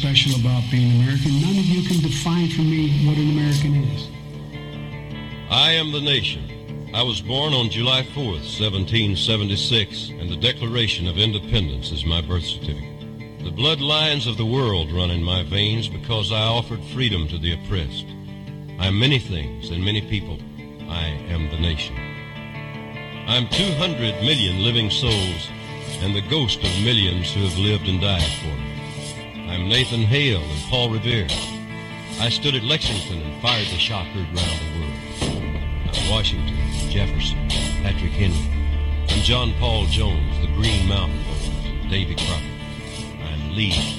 Special about being American. None of you can define for me what an American is. I am the nation. I was born on July 4th, 1776, and the Declaration of Independence is my birth certificate. The bloodlines of the world run in my veins because I offered freedom to the oppressed. I am many things and many people. I am the nation. I'm 200 million living souls and the ghost of millions who have lived and died for me. I'm Nathan Hale and Paul Revere. I stood at Lexington and fired the shot heard round the world. I'm Washington, Jefferson, Patrick Henry. I'm John Paul Jones, the Green Mountain Boys, Davy Crockett. I'm Lee.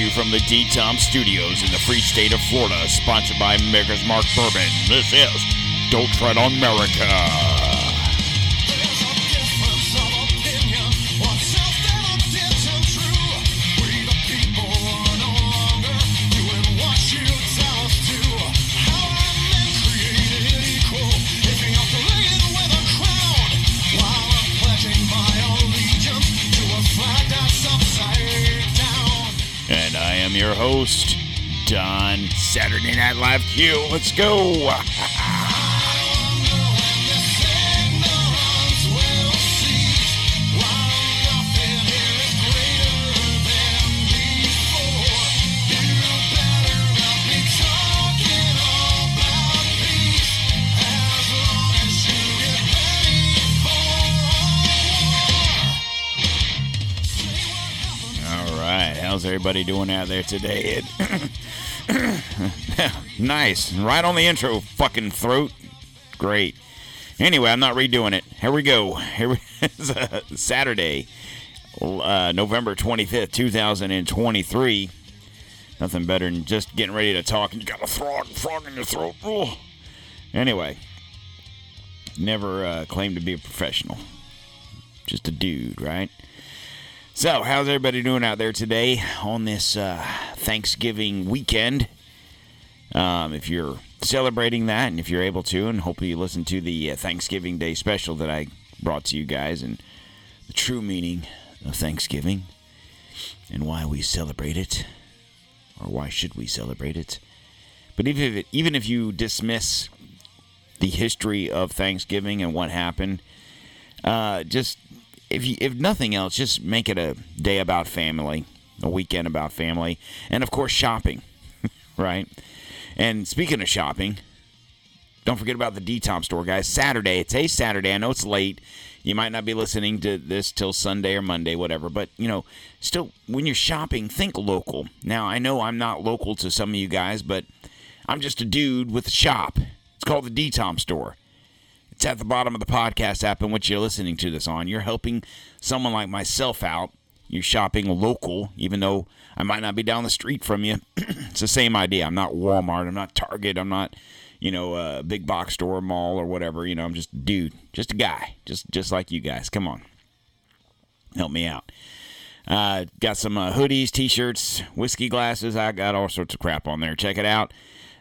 You from the D-Tom Studios in the free state of Florida, sponsored by Maker's Mark Bourbon. This is Don't Tread on America. Host, Don Saturday Night Live Q. Let's go. how's everybody doing out there today? Nice, right on the intro, fucking throat. Great. Anyway, I'm not redoing it. Here we go. Here uh, Saturday, uh, November 25th, 2023. Nothing better than just getting ready to talk and you got a frog, frog in your throat. Ugh. Anyway, never uh, claimed to be a professional. Just a dude, right? So, how's everybody doing out there today on this uh, Thanksgiving weekend? Um, if you're celebrating that, and if you're able to, and hopefully you listen to the uh, Thanksgiving Day special that I brought to you guys, and the true meaning of Thanksgiving, and why we celebrate it, or why should we celebrate it? But even if, even if you dismiss the history of Thanksgiving and what happened, uh, just if you, if nothing else, just make it a day about family, a weekend about family, and of course shopping, right? And speaking of shopping, don't forget about the D-Tom store, guys. Saturday, it's a Saturday. I know it's late. You might not be listening to this till Sunday or Monday, whatever. But you know, still, when you're shopping, think local. Now, I know I'm not local to some of you guys, but I'm just a dude with a shop. It's called the D-Tom store. It's at the bottom of the podcast app in which you're listening to this on. You're helping someone like myself out. You're shopping local, even though I might not be down the street from you. it's the same idea. I'm not Walmart. I'm not Target. I'm not, you know, a big box store, mall, or whatever. You know, I'm just dude, just a guy, just just like you guys. Come on, help me out. Uh, got some uh, hoodies, t-shirts, whiskey glasses. I got all sorts of crap on there. Check it out.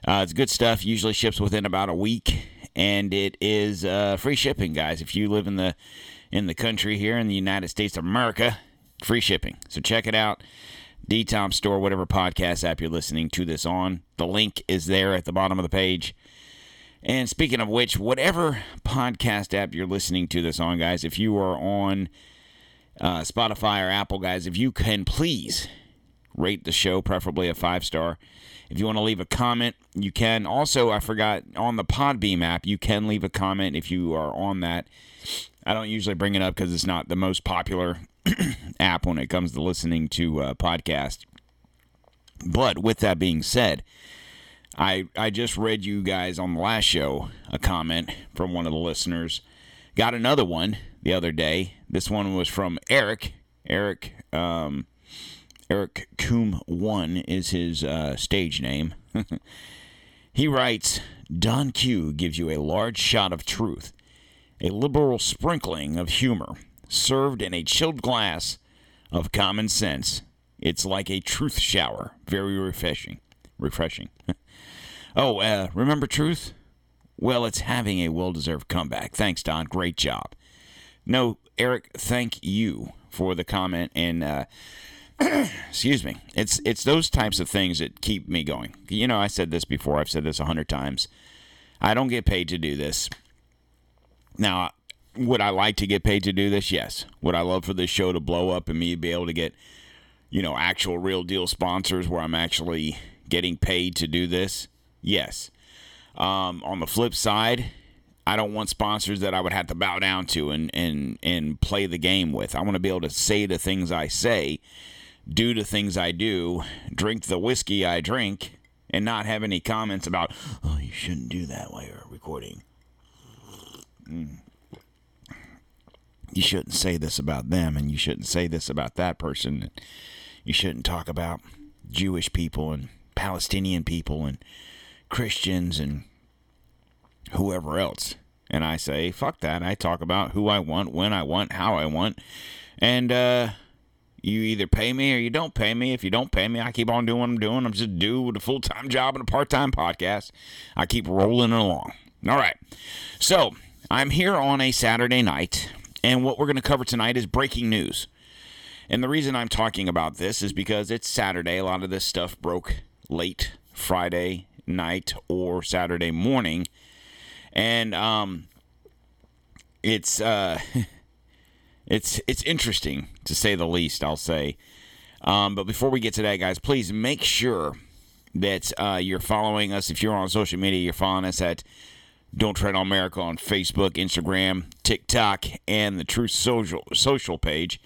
Uh, it's good stuff. Usually ships within about a week, and it is uh, free shipping, guys. If you live in the in the country here in the United States of America, free shipping. So check it out. D-Tom Store, whatever podcast app you're listening to this on. The link is there at the bottom of the page. And speaking of which, whatever podcast app you're listening to this on, guys, if you are on uh, Spotify or Apple, guys, if you can please rate the show, preferably a five star. If you want to leave a comment, you can. Also, I forgot on the Podbean app, you can leave a comment if you are on that. I don't usually bring it up because it's not the most popular app when it comes to listening to uh, podcasts. But with that being said, I I just read you guys on the last show a comment from one of the listeners. Got another one the other day. This one was from Eric. Eric um, Eric Coom One is his uh, stage name. he writes, Don Q gives you a large shot of truth, a liberal sprinkling of humor, served in a chilled glass of common sense. It's like a truth shower, very refreshing. refreshing. oh, uh, remember truth? Well, it's having a well deserved comeback. Thanks, Don. Great job. No, Eric, thank you for the comment and uh, excuse me. It's it's those types of things that keep me going. You know, I said this before. I've said this a hundred times. I don't get paid to do this. Now, would I like to get paid to do this? Yes. Would I love for this show to blow up and me be able to get, you know, actual real deal sponsors where I'm actually getting paid to do this? Yes. Um, on the flip side, I don't want sponsors that I would have to bow down to and, and, and play the game with. I want to be able to say the things I say, do the things I do, drink the whiskey I drink, and not have any comments about, oh, you shouldn't do that while you're recording. Mm. You shouldn't say this about them, and you shouldn't say this about that person. You shouldn't talk about Jewish people and Palestinian people and Christians and whoever else. And I say, fuck that. I talk about who I want, when I want, how I want. And uh, you either pay me or you don't pay me. If you don't pay me, I keep on doing what I'm doing. I'm just do with a full time job and a part time podcast. I keep rolling along. All right. So I'm here on a Saturday night, and what we're going to cover tonight is breaking news. And the reason I'm talking about this is because it's Saturday. A lot of this stuff broke late Friday night or Saturday morning and um, it's uh, it's it's interesting to say the least. I'll say. Um, but before we get to that, guys, please make sure that uh, you're following us. If you're on social media, you're following us at Don't Tread on America on Facebook, Instagram, TikTok, and the Truth Social social page.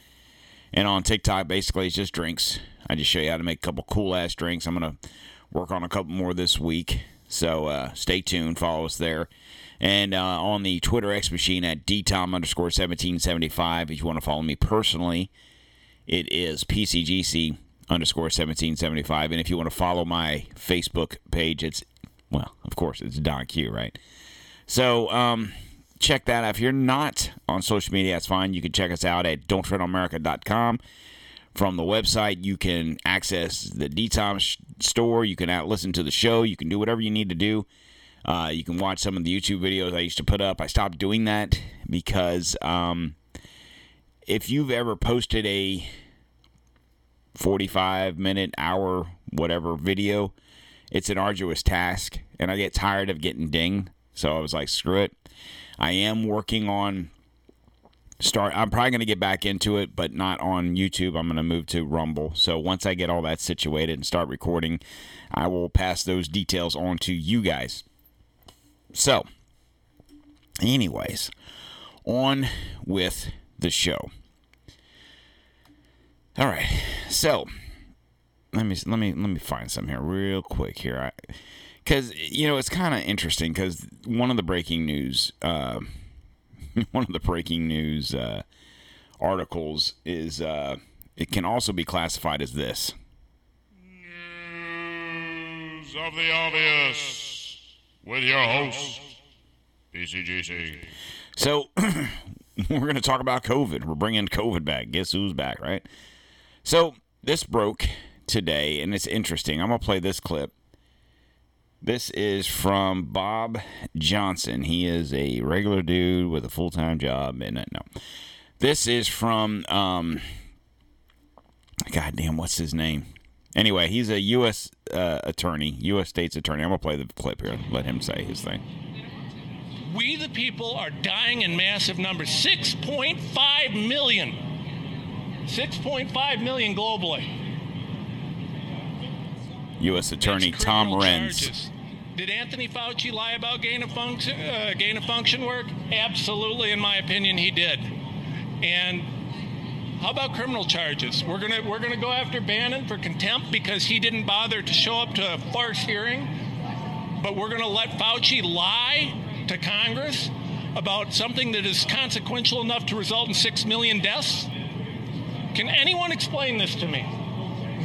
And on TikTok, basically, it's just drinks. I just show you how to make a couple cool ass drinks. I'm gonna work on a couple more this week. So uh, stay tuned. Follow us there. And uh, on the Twitter X machine at dtom underscore 1775. If you want to follow me personally, it is PCGC underscore 1775. And if you want to follow my Facebook page, it's, well, of course, it's Don Q, right? So, um, check that out. If you're not on social media, that's fine. You can check us out at don'ttreadonamerica.com. From the website, you can access the DTOM store. You can listen to the show. You can do whatever you need to do. Uh, you can watch some of the YouTube videos I used to put up. I stopped doing that because um, if you've ever posted a 45 minute, hour, whatever video, it's an arduous task, and I get tired of getting dinged. So I was like, screw it. I am working on start I'm probably going to get back into it but not on YouTube. I'm going to move to Rumble. So once I get all that situated and start recording, I will pass those details on to you guys. So, anyways, on with the show. All right. So, let me let me let me find some here real quick here. I cuz you know, it's kind of interesting cuz one of the breaking news uh one of the breaking news uh articles is uh it can also be classified as this. News of the obvious with your host, PCGC. So, we're going to talk about COVID. We're bringing COVID back. Guess who's back, right? So, this broke today, and it's interesting. I'm going to play this clip. This is from Bob Johnson. He is a regular dude with a full time job. And uh, no, this is from, um, God damn, what's his name? Anyway, he's a U.S. Uh, attorney, U.S. state's attorney. I'm going to play the clip here. Let him say his thing. We, the people, are dying in massive numbers 6.5 million. 6.5 million globally. U.S. Attorney Tom Renz. charges. Did Anthony Fauci lie about gain of function, uh, gain of function work? Absolutely, in my opinion, he did. And how about criminal charges? We're gonna we're gonna go after Bannon for contempt because he didn't bother to show up to a farce hearing. But we're gonna let Fauci lie to Congress about something that is consequential enough to result in six million deaths. Can anyone explain this to me?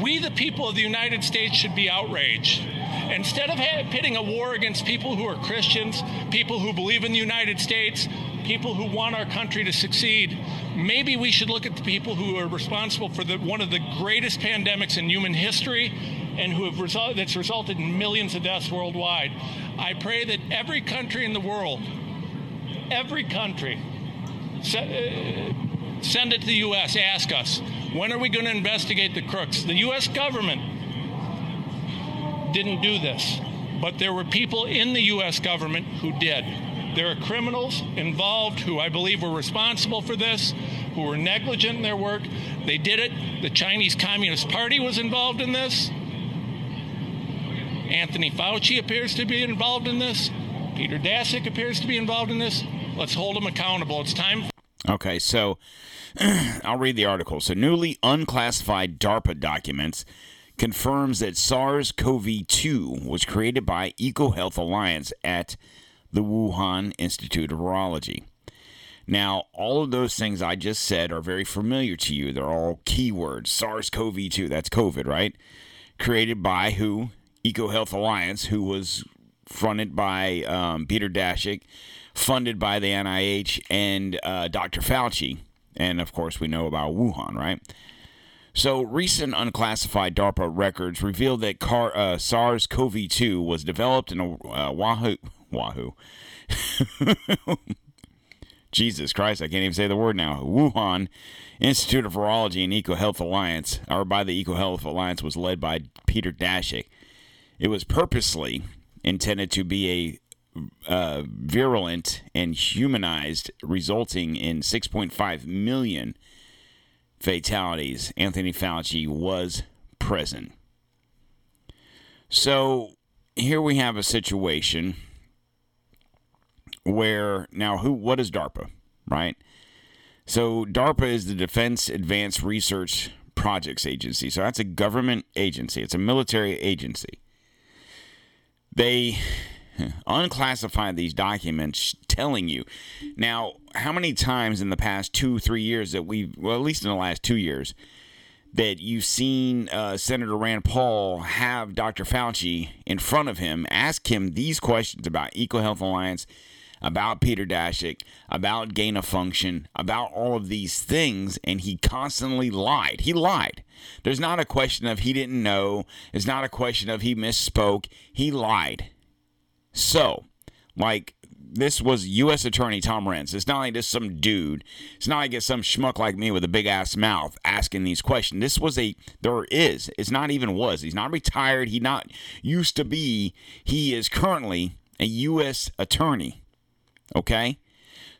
We, the people of the United States, should be outraged. Instead of pitting a war against people who are Christians, people who believe in the United States, people who want our country to succeed, maybe we should look at the people who are responsible for the, one of the greatest pandemics in human history and who have that's resulted in millions of deaths worldwide. I pray that every country in the world, every country, se- uh, send it to the U.S. Ask us when are we going to investigate the crooks. The U.S. government didn't do this, but there were people in the U.S. government who did. There are criminals involved who I believe were responsible for this, who were negligent in their work. They did it. The Chinese Communist Party was involved in this. Anthony Fauci appears to be involved in this. Peter Daszak appears to be involved in this. Let's hold them accountable. It's time. Okay, so I'll read the article. So, newly unclassified DARPA documents confirms that SARS-CoV-2 was created by EcoHealth Alliance at the Wuhan Institute of Virology. Now, all of those things I just said are very familiar to you. They're all keywords. SARS-CoV-2, that's COVID, right? Created by who? EcoHealth Alliance, who was fronted by um, Peter Daszak, funded by the NIH and uh, Dr. Fauci. And of course, we know about Wuhan, right? So, recent unclassified DARPA records reveal that car, uh, SARS CoV 2 was developed in uh, Wahoo. Wahoo. Jesus Christ, I can't even say the word now. Wuhan Institute of Virology and EcoHealth Alliance, or by the EcoHealth Alliance, was led by Peter Daszak. It was purposely intended to be a uh, virulent and humanized, resulting in 6.5 million fatalities. Anthony Fauci was present. So here we have a situation where now who what is DARPA, right? So DARPA is the Defense Advanced Research Projects Agency. So that's a government agency. It's a military agency. They unclassified these documents telling you. Now, how many times in the past two, three years that we've, well, at least in the last two years, that you've seen uh, Senator Rand Paul have Dr. Fauci in front of him, ask him these questions about EcoHealth Alliance, about Peter Daszak, about gain of function, about all of these things, and he constantly lied. He lied. There's not a question of he didn't know. It's not a question of he misspoke. He lied. So, like, this was U.S. Attorney Tom Renz. It's not like just some dude. It's not like it's some schmuck like me with a big ass mouth asking these questions. This was a, there is, it's not even was. He's not retired. He not used to be. He is currently a U.S. Attorney. Okay?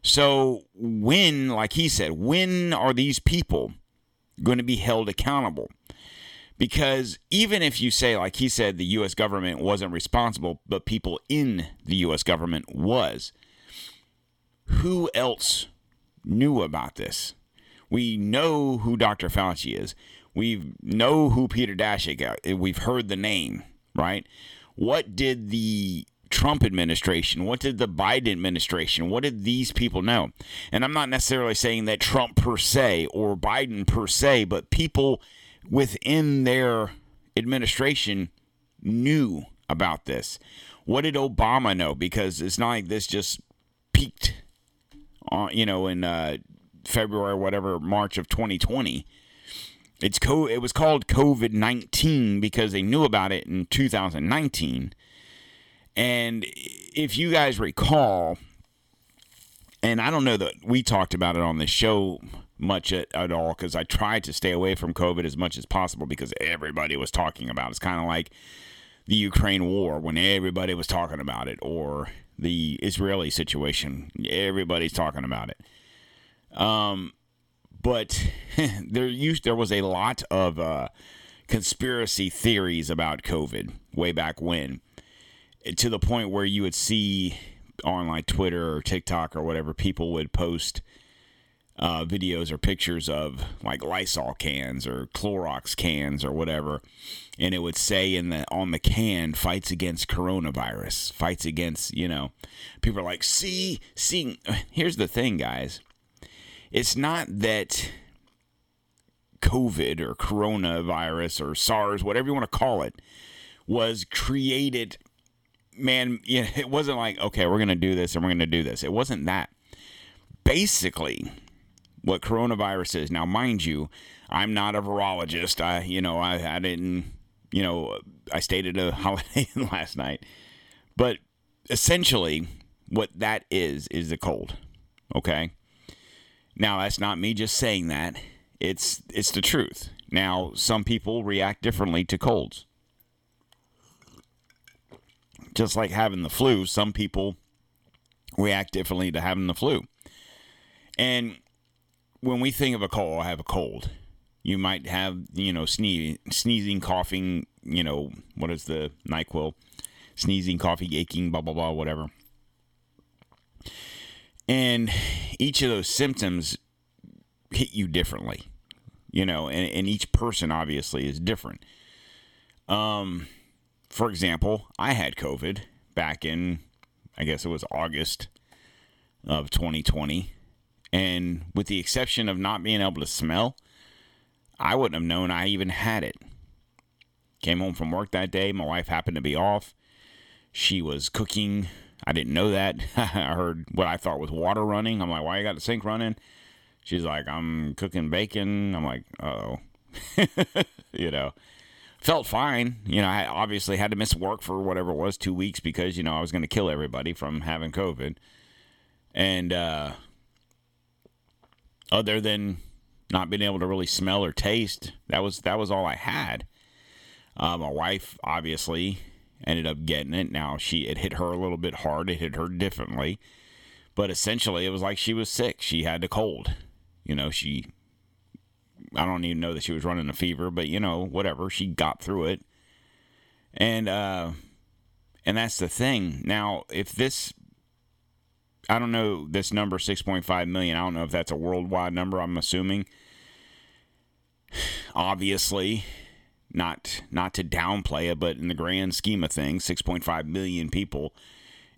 So, when, like he said, when are these people going to be held accountable? Because even if you say, like he said, the U.S. government wasn't responsible, but people in the U.S. government was, who else knew about this? We know who Dr. Fauci is. We know who Peter Daszak. We've heard the name, right? What did the Trump administration? What did the Biden administration? What did these people know? And I'm not necessarily saying that Trump per se or Biden per se, but people within their administration knew about this. What did Obama know? Because it's not like this just peaked, on, you know, in uh, February, whatever, March of 2020. It's co- It was called COVID 19 because they knew about it in 2019. And if you guys recall, and I don't know that we talked about it on the show much at, at all because I tried to stay away from COVID as much as possible because everybody was talking about it. It's kind of like the Ukraine war when everybody was talking about it, or the Israeli situation. Everybody's talking about it. Um, but there used there was a lot of uh, conspiracy theories about COVID way back when, to the point where you would see on like Twitter or TikTok or whatever people would post uh, videos or pictures of like Lysol cans or Clorox cans or whatever, and it would say in the on the can fights against coronavirus, fights against you know, people are like, see, see. Here's the thing, guys, it's not that COVID or coronavirus or SARS, whatever you want to call it, was created. Man, it wasn't like okay, we're gonna do this and we're gonna do this. It wasn't that. Basically, what coronavirus is. Now, mind you, I'm not a virologist. I, you know, I, I didn't you know, I stayed at a Holiday last night. But essentially, what that is, is the cold. Okay? Now, that's not me just saying that. It's it's the truth. Now, some people react differently to colds. Just like having the flu, some people react differently to having the flu. And when we think of a cold, I have a cold. You might have, you know, sneezing, sneezing, coughing, you know, what is the NyQuil? Sneezing, coughing, aching, blah, blah, blah, whatever. And each of those symptoms hit you differently, you know, and, and each person obviously is different. Um, for example, I had COVID back in, I guess it was August of 2020. And with the exception of not being able to smell, I wouldn't have known I even had it. Came home from work that day. My wife happened to be off. She was cooking. I didn't know that. I heard what I thought was water running. I'm like, why you got the sink running? She's like, I'm cooking bacon. I'm like, oh. you know, felt fine. You know, I obviously had to miss work for whatever it was, two weeks, because, you know, I was going to kill everybody from having COVID. And, uh, other than not being able to really smell or taste. That was that was all I had. Uh, my wife obviously ended up getting it. Now she it hit her a little bit hard. It hit her differently, but essentially it was like she was sick. She had the cold. You know she. I don't even know that she was running a fever, but you know whatever. She got through it, and uh, and that's the thing. Now if this I don't know this number 6.5 million. I don't know if that's a worldwide number. I'm assuming. Obviously, not not to downplay it, but in the grand scheme of things, 6.5 million people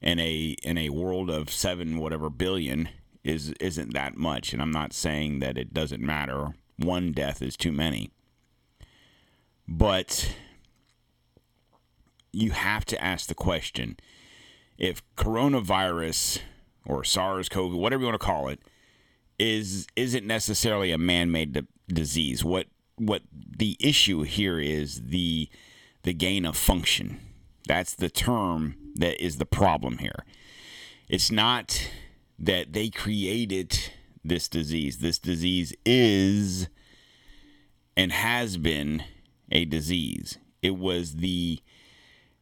in a in a world of 7 whatever billion is isn't that much, and I'm not saying that it doesn't matter. One death is too many. But you have to ask the question if coronavirus or SARS-CoV, whatever you want to call it, is isn't necessarily a man-made disease. What what the issue here is the the gain of function. That's the term that is the problem here. It's not that they created this disease. This disease is and has been a disease. It was the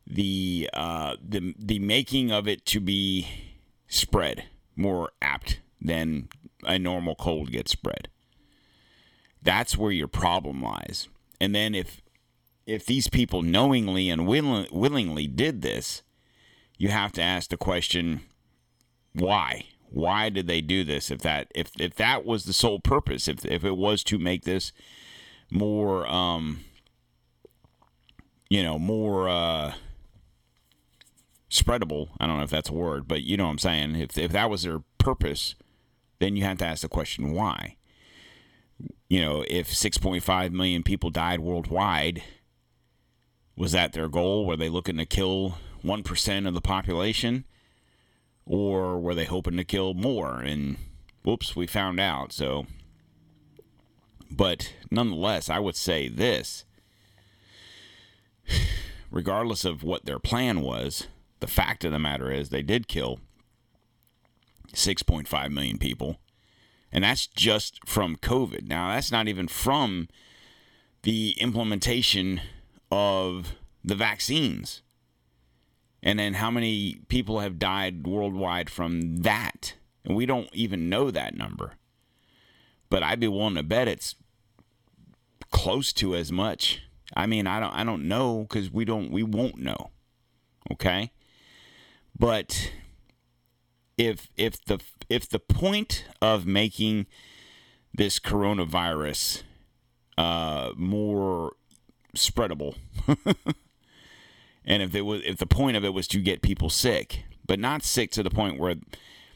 the uh, the the making of it to be spread more apt than a normal cold gets spread. That's where your problem lies. And then if if these people knowingly and will, willingly did this, you have to ask the question why? Why did they do this? If that if if that was the sole purpose, if if it was to make this more um you know, more uh spreadable. I don't know if that's a word, but you know what I'm saying. If if that was their purpose, then you have to ask the question why. You know, if 6.5 million people died worldwide, was that their goal? Were they looking to kill 1% of the population? Or were they hoping to kill more? And whoops, we found out. So, but nonetheless, I would say this regardless of what their plan was, the fact of the matter is they did kill 6.5 million people. And that's just from COVID. Now, that's not even from the implementation of the vaccines. And then how many people have died worldwide from that? And we don't even know that number. But I'd be willing to bet it's close to as much. I mean, I don't I don't know cuz we don't we won't know. Okay? But if if the if the point of making this coronavirus uh, more spreadable, and if it was if the point of it was to get people sick, but not sick to the point where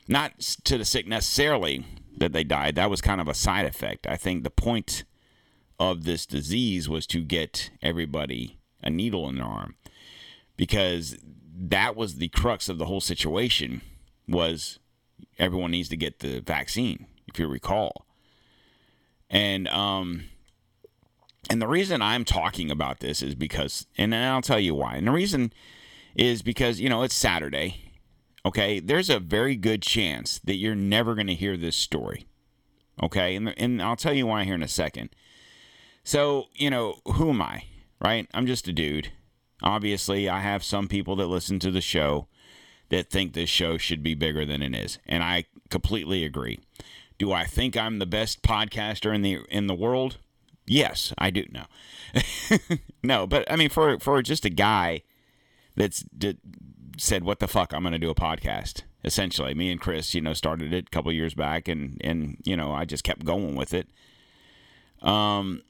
not to the sick necessarily that they died. That was kind of a side effect. I think the point of this disease was to get everybody a needle in their arm because that was the crux of the whole situation was everyone needs to get the vaccine if you recall and um And the reason I'm talking about this is because, and I'll tell you why. And the reason is because, you know, it's Saturday. Okay. There's a very good chance that you're never going to hear this story. Okay. And, and I'll tell you why here in a second. So, you know, who am I? Right? I'm just a dude. Obviously, I have some people that listen to the show that think this show should be bigger than it is. And I completely agree. Do I think I'm the best podcaster in the in the world? Yes, I do. No, no, but I mean, for for just a guy that's said, "What the fuck? I'm going to do a podcast." Essentially, me and Chris, you know, started it a couple years back, and and you know, I just kept going with it. Um,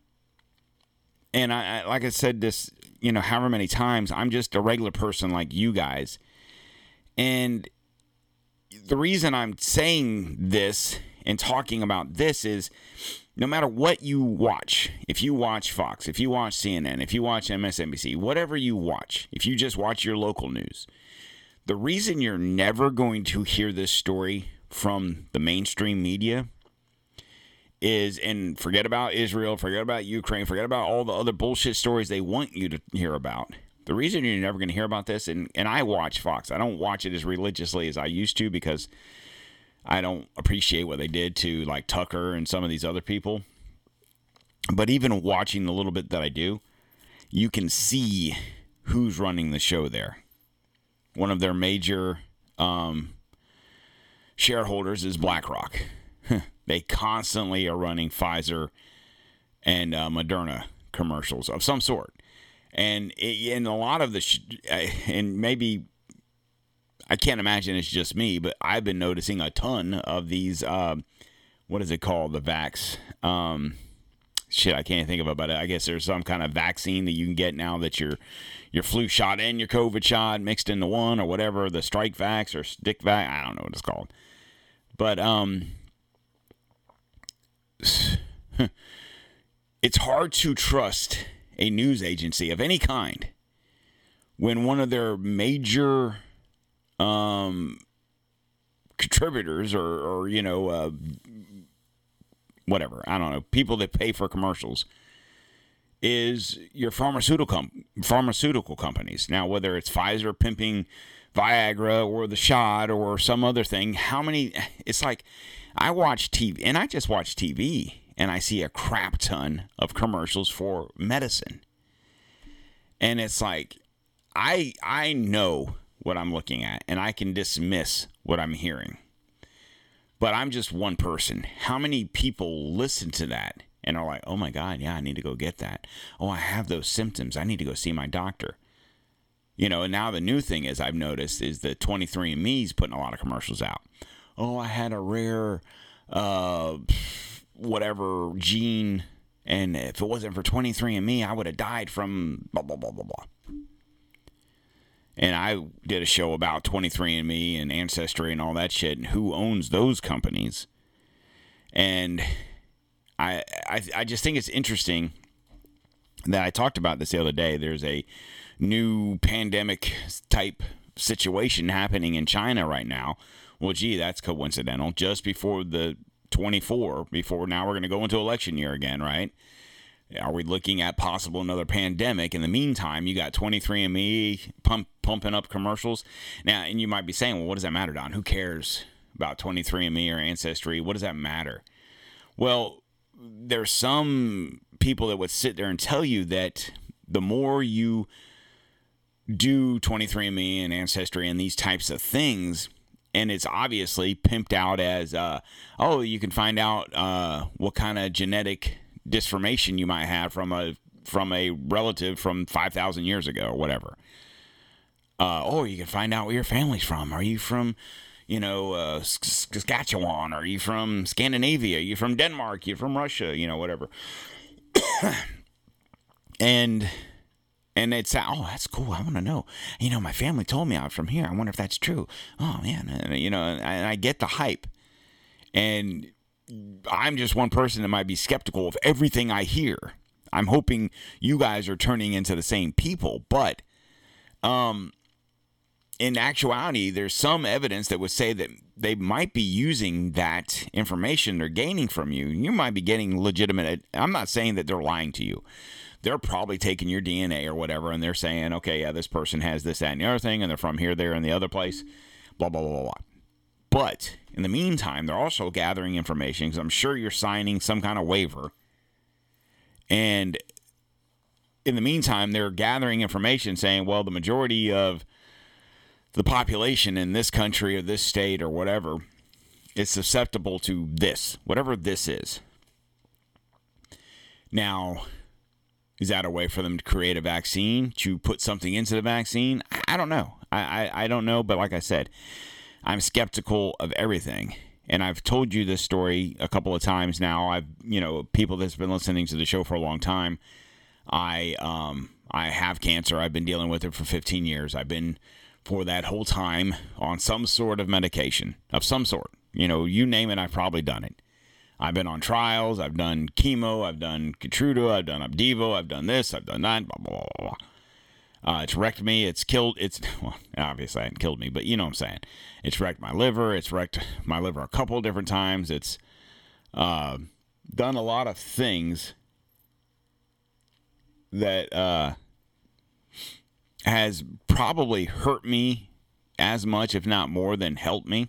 and I, I like I said this, you know, however many times, I'm just a regular person like you guys, and the reason I'm saying this and talking about this is no matter what you watch, if you watch Fox, if you watch CNN, if you watch MSNBC, whatever you watch, if you just watch your local news, the reason you're never going to hear this story from the mainstream media is, and forget about Israel, forget about Ukraine, forget about all the other bullshit stories they want you to hear about. The reason you're never going to hear about this, and, and I watch Fox, I don't watch it as religiously as I used to because I don't appreciate what they did to like Tucker and some of these other people. But even watching the little bit that I do, you can see who's running the show there. One of their major um, shareholders is BlackRock. they constantly are running Pfizer and uh, Moderna commercials of some sort. And in a lot of the, sh- and maybe I can't imagine it's just me, but I've been noticing a ton of these. Uh, what is it called? The vax. Um, shit, I can't think of it, but I guess there's some kind of vaccine that you can get now that your your flu shot and your COVID shot mixed into one or whatever, the strike vax or stick vax. I don't know what it's called, but um, it's hard to trust a news agency of any kind when one of their major um, contributors or, or you know, uh, whatever, I don't know, people that pay for commercials is your pharmaceutical com- pharmaceutical companies. Now, whether it's Pfizer pimping Viagra or the shot or some other thing, how many? It's like I watch TV and I just watch TV and I see a crap ton of commercials for medicine, and it's like I I know what I'm looking at and I can dismiss what I'm hearing. But I'm just one person. How many people listen to that and are like, oh my God, yeah, I need to go get that. Oh, I have those symptoms. I need to go see my doctor. You know, and now the new thing is I've noticed is the 23andMe's putting a lot of commercials out. Oh, I had a rare, uh, whatever gene, and if it wasn't for 23andMe, I would have died from blah, blah, blah, blah, blah and I did a show about 23andMe and Ancestry and all that shit and who owns those companies. And I, I, I just think it's interesting that I talked about this the other day. There's a new pandemic type situation happening in China right now. Well, gee, that's coincidental. Just before the 24, before now we're going to go into election year again, right? Are we looking at possible another pandemic? In the meantime, you got 23andMe pump, pumping up commercials. Now, and you might be saying, well, what does that matter, Don? Who cares about 23andMe or Ancestry? What does that matter? Well, there's some people that would sit there and tell you that the more you do 23andMe and Ancestry and these types of things, and it's obviously pimped out as, uh, oh, you can find out uh, what kind of genetic disformation you might have from a from a relative from 5,000 years ago or whatever. Uh, or you can find out where your family's from. Are you from, you know, uh, Saskatchewan? Are you from Scandinavia? Are you from Denmark? Are you from Russia? You know, whatever. and and it's oh that's cool. I want to know. You know, my family told me I'm from here. I wonder if that's true. Oh man, and, you know, and I get the hype. And I'm just one person that might be skeptical of everything I hear. I'm hoping you guys are turning into the same people, but um, in actuality, there's some evidence that would say that they might be using that information they're gaining from you. You might be getting legitimate. I'm not saying that they're lying to you. They're probably taking your DNA or whatever, and they're saying, okay, yeah, this person has this, that, and the other thing, and they're from here, there, and the other place, blah, blah, blah, blah, blah. But in the meantime, they're also gathering information because I'm sure you're signing some kind of waiver. And in the meantime, they're gathering information saying, well, the majority of the population in this country or this state or whatever is susceptible to this, whatever this is. Now, is that a way for them to create a vaccine, to put something into the vaccine? I don't know. I, I, I don't know, but like I said, I'm skeptical of everything. And I've told you this story a couple of times now. I've, you know, people that's been listening to the show for a long time. I, um, I have cancer. I've been dealing with it for 15 years. I've been for that whole time on some sort of medication of some sort. You know, you name it, I've probably done it. I've been on trials. I've done chemo. I've done Keytruda. I've done Opdivo. I've done this. I've done that. Blah blah blah. blah. Uh, it's wrecked me. It's killed. It's well, obviously it killed me, but you know what I'm saying. It's wrecked my liver. It's wrecked my liver a couple different times. It's uh, done a lot of things that uh, has probably hurt me as much, if not more, than helped me.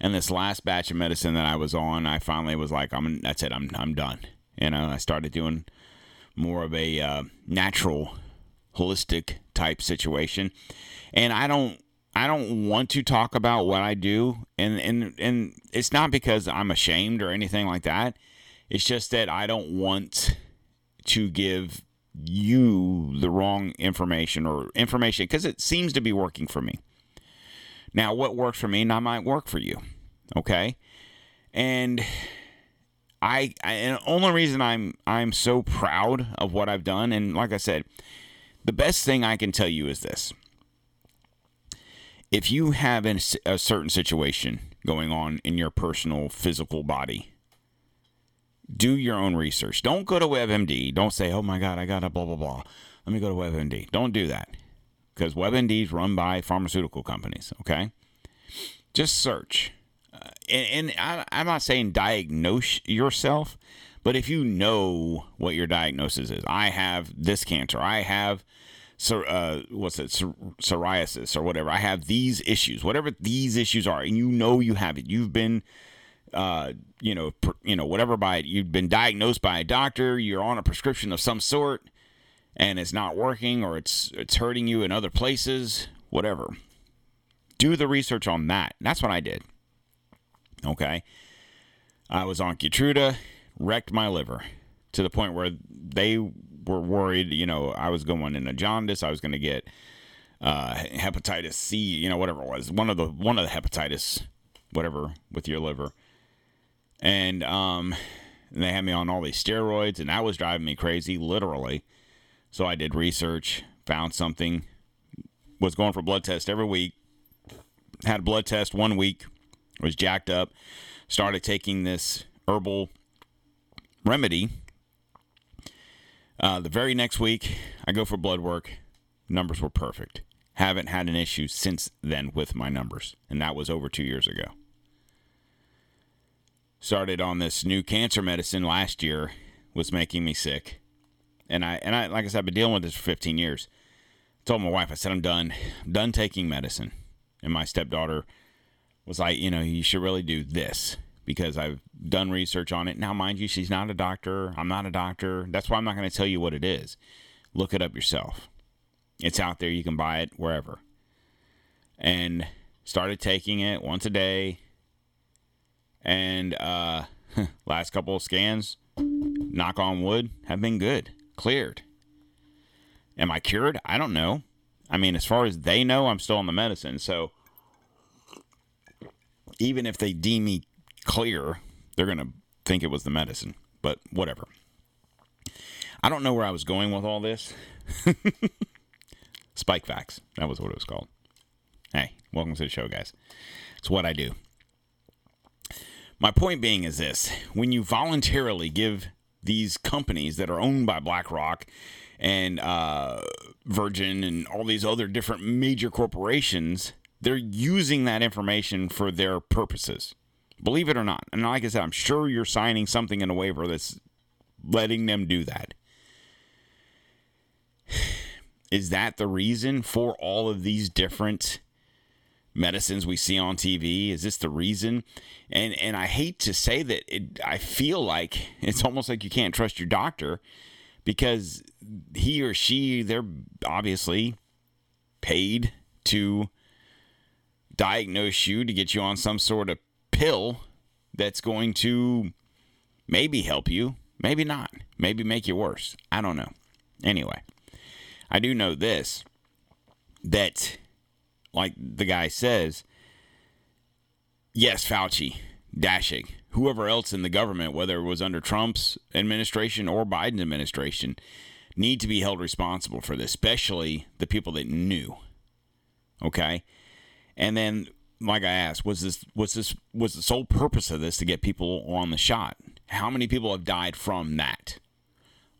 And this last batch of medicine that I was on, I finally was like, "I'm that's it. I'm I'm done." You know, I started doing more of a uh, natural, holistic type situation, and I don't I don't want to talk about what I do, and and and it's not because I'm ashamed or anything like that. It's just that I don't want to give you the wrong information or information because it seems to be working for me. Now, what works for me not might work for you. Okay, and I, I and the only reason I'm I'm so proud of what I've done, and like I said, the best thing I can tell you is this: if you have a certain situation going on in your personal physical body do your own research. Don't go to WebMD. Don't say, oh my God, I got a blah, blah, blah. Let me go to WebMD. Don't do that because WebMD is run by pharmaceutical companies, okay? Just search. Uh, and, and I, I'm not saying diagnose yourself, but if you know what your diagnosis is, I have this cancer, I have uh, what's it, psoriasis or whatever. I have these issues, whatever these issues are, and you know you have it. You've been uh, you know, per, you know, whatever by it, you've been diagnosed by a doctor, you're on a prescription of some sort, and it's not working or it's it's hurting you in other places, whatever. Do the research on that. That's what I did. Okay. I was on Keytruda, wrecked my liver to the point where they were worried, you know, I was going into jaundice, I was going to get uh, hepatitis C, you know, whatever it was, one of the one of the hepatitis, whatever, with your liver and um, and they had me on all these steroids, and that was driving me crazy, literally. So I did research, found something, was going for blood test every week, had a blood test one week, was jacked up, started taking this herbal remedy. Uh, the very next week, I go for blood work. Numbers were perfect. Haven't had an issue since then with my numbers, and that was over two years ago started on this new cancer medicine last year was making me sick. And I and I like I said, I've been dealing with this for 15 years. I told my wife, I said, I'm done. I'm done taking medicine. And my stepdaughter was like, you know, you should really do this because I've done research on it. Now, mind you, she's not a doctor. I'm not a doctor. That's why I'm not going to tell you what it is. Look it up yourself. It's out there. You can buy it wherever. And started taking it once a day and uh, last couple of scans, knock on wood, have been good, cleared. Am I cured? I don't know. I mean, as far as they know, I'm still on the medicine. So even if they deem me clear, they're going to think it was the medicine. But whatever. I don't know where I was going with all this. Spikevax. That was what it was called. Hey, welcome to the show, guys. It's what I do. My point being is this when you voluntarily give these companies that are owned by BlackRock and uh, Virgin and all these other different major corporations they're using that information for their purposes. Believe it or not. And like I said, I'm sure you're signing something in a waiver that's letting them do that. Is that the reason for all of these different medicines we see on TV? Is this the reason? And and I hate to say that it I feel like it's almost like you can't trust your doctor because he or she they're obviously paid to diagnose you to get you on some sort of pill that's going to maybe help you, maybe not, maybe make you worse. I don't know. Anyway, I do know this that, like the guy says, yes, Fauci, Daszak, whoever else in the government, whether it was under Trump's administration or Biden's administration, need to be held responsible for this, especially the people that knew. Okay? And then like I asked, was this was this was the sole purpose of this to get people on the shot? How many people have died from that?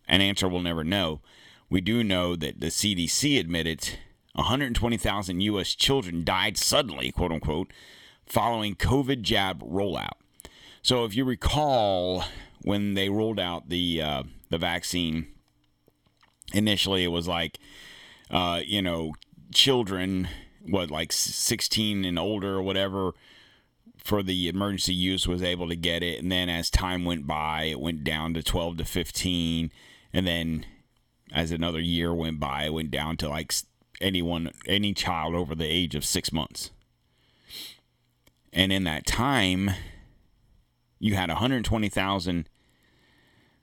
An answer we'll never know. We do know that the CDC admitted 120,000 U.S. children died suddenly, quote unquote, following COVID jab rollout. So if you recall, when they rolled out the uh, the vaccine, initially it was like, uh, you know, children what like 16 and older or whatever for the emergency use was able to get it and then as time went by it went down to 12 to 15 and then as another year went by it went down to like anyone any child over the age of 6 months. And in that time you had 120,000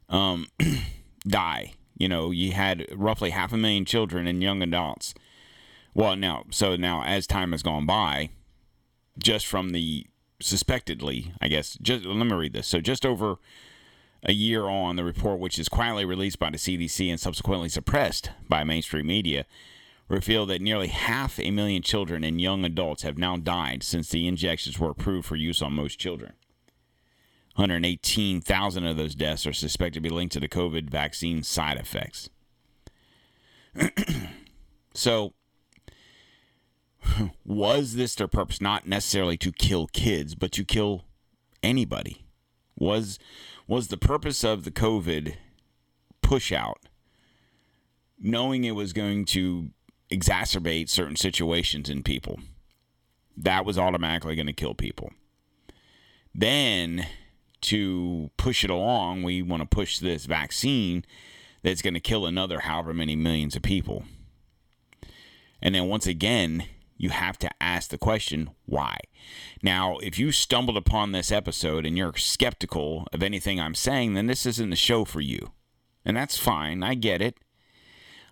um die. You know you had roughly half a million children and young adults. Well, now, so now as time has gone by, just from the suspectedly, I guess, just let me read this. So just over a year on, the report, which is quietly released by the CDC and subsequently suppressed by mainstream media, revealed that nearly half a million children and young adults have now died since the injections were approved for use on most children. 118,000 of those deaths are suspected to be linked to the COVID vaccine side effects. so, was this their purpose? Not necessarily to kill kids, but to kill anybody. Was was the purpose of the COVID push out knowing it was going to exacerbate certain situations in people? That was automatically going to kill people. Then to push it along, we want to push this vaccine that's going to kill another however many millions of people. And then once again, you have to ask the question, why? Now, if you stumbled upon this episode and you're skeptical of anything I'm saying, then this isn't the show for you. And that's fine. I get it.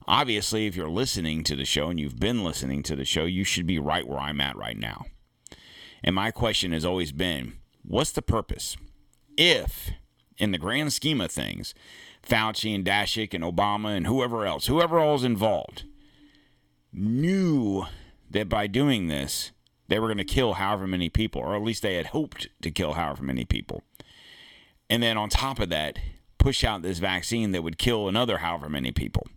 Obviously, if you're listening to the show and you've been listening to the show, you should be right where I'm at right now. And my question has always been what's the purpose? If, in the grand scheme of things, Fauci and Daszak and Obama and whoever else, whoever else involved, knew that by doing this, they were going to kill however many people, or at least they had hoped to kill however many people. And then on top of that, push out this vaccine that would kill another however many people.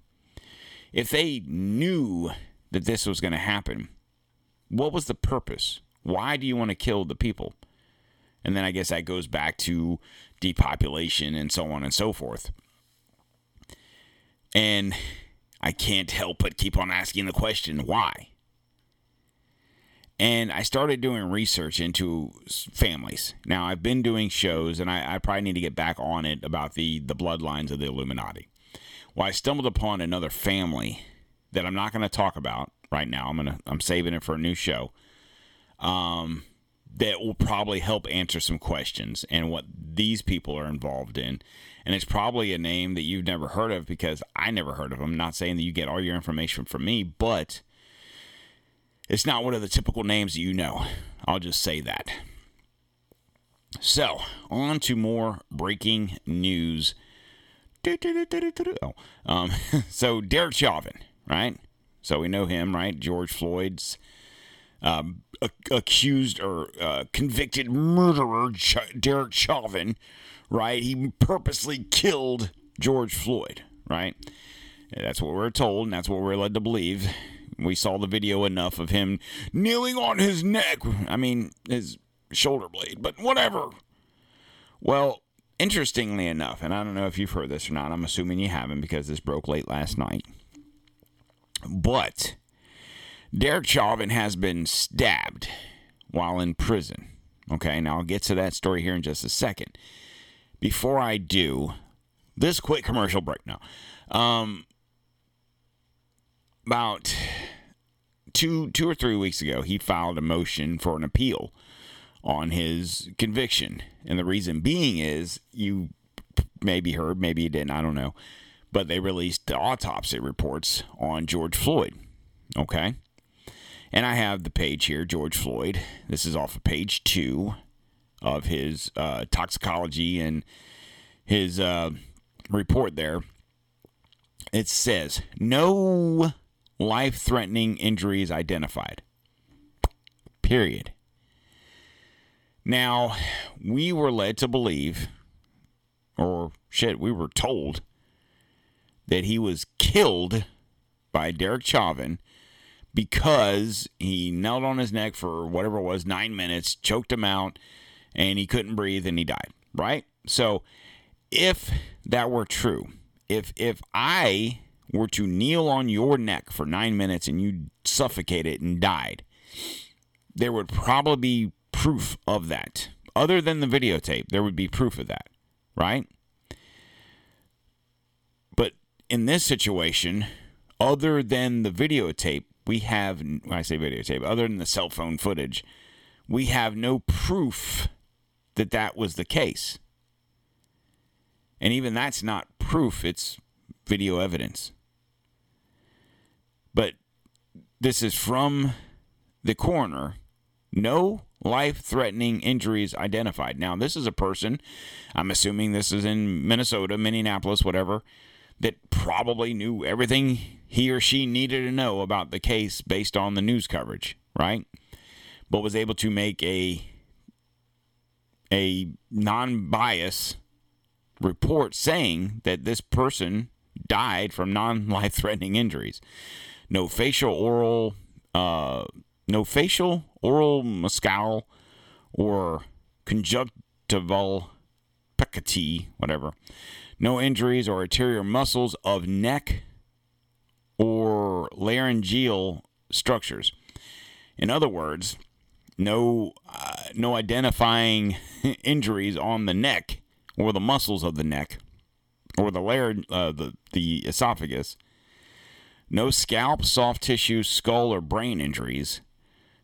If they knew that this was going to happen, what was the purpose? Why do you want to kill the people? And then I guess that goes back to depopulation and so on and so forth. And I can't help but keep on asking the question why? and I started doing research into families. Now I've been doing shows, and I, I, probably need to get back on it about the the bloodlines of the Illuminati. Well, I stumbled upon another family that I'm not going to talk about right now. I'm gonna I'm saving it for a new show. Um, that will probably help answer some questions and what these people are involved in. And it's probably a name that you've never heard of because I never heard of them. I'm not saying that you get all your information from me, but it's not one of the typical names that you know. I'll just say that. So, on to more breaking news. Oh, um, so, Derek Chauvin, right? So, we know him, right? George Floyd's um, accused or uh, convicted murderer, Ch- Derek Chauvin, right? He purposely killed George Floyd, right? That's what we're told, and that's what we're led to believe We saw the video enough of him kneeling on his neck. I mean, his shoulder blade, but whatever. Well, interestingly enough, and I don't know if you've heard this or not, I'm assuming you haven't because this broke late last night. But Derek Chauvin has been stabbed while in prison. Okay, now I'll get to that story here in just a second. Before I do, this quick commercial break now. Um, about two two or three weeks ago, he filed a motion for an appeal on his conviction, and the reason being is you maybe heard, maybe you didn't, I don't know, but they released the autopsy reports on George Floyd. Okay, and I have the page here, George Floyd. This is off of page two of his uh, toxicology and his uh, report there. It says no life threatening injuries identified. Period. Now, we were led to believe, or shit, we were told that he was killed by Derek Chauvin because he knelt on his neck for whatever it was, nine minutes, choked him out, and he couldn't breathe and he died, right? So, if that were true, if if I were to kneel on your neck for nine minutes and you suffocated and died, there would probably be proof of that. Other than the videotape, there would be proof of that, right? But in this situation, other than the videotape, we have, when I say videotape, other than the cell phone footage, we have no proof that that was the case. And even that's not proof, it's video evidence. But this is from the coroner. No life threatening injuries identified. Now, this is a person, I'm assuming this is in Minnesota, Minneapolis, whatever, that probably knew everything he or she needed to know about the case based on the news coverage, right? But was able to make a a non-bias report saying that this person died from non-life threatening injuries. No facial oral uh, no facial, oral mucosal, or conjunctival pecati, whatever. No injuries or arterial muscles of neck or laryngeal structures. In other words, no uh, no identifying injuries on the neck or the muscles of the neck or the larynx, uh, the the esophagus. No scalp, soft tissue, skull, or brain injuries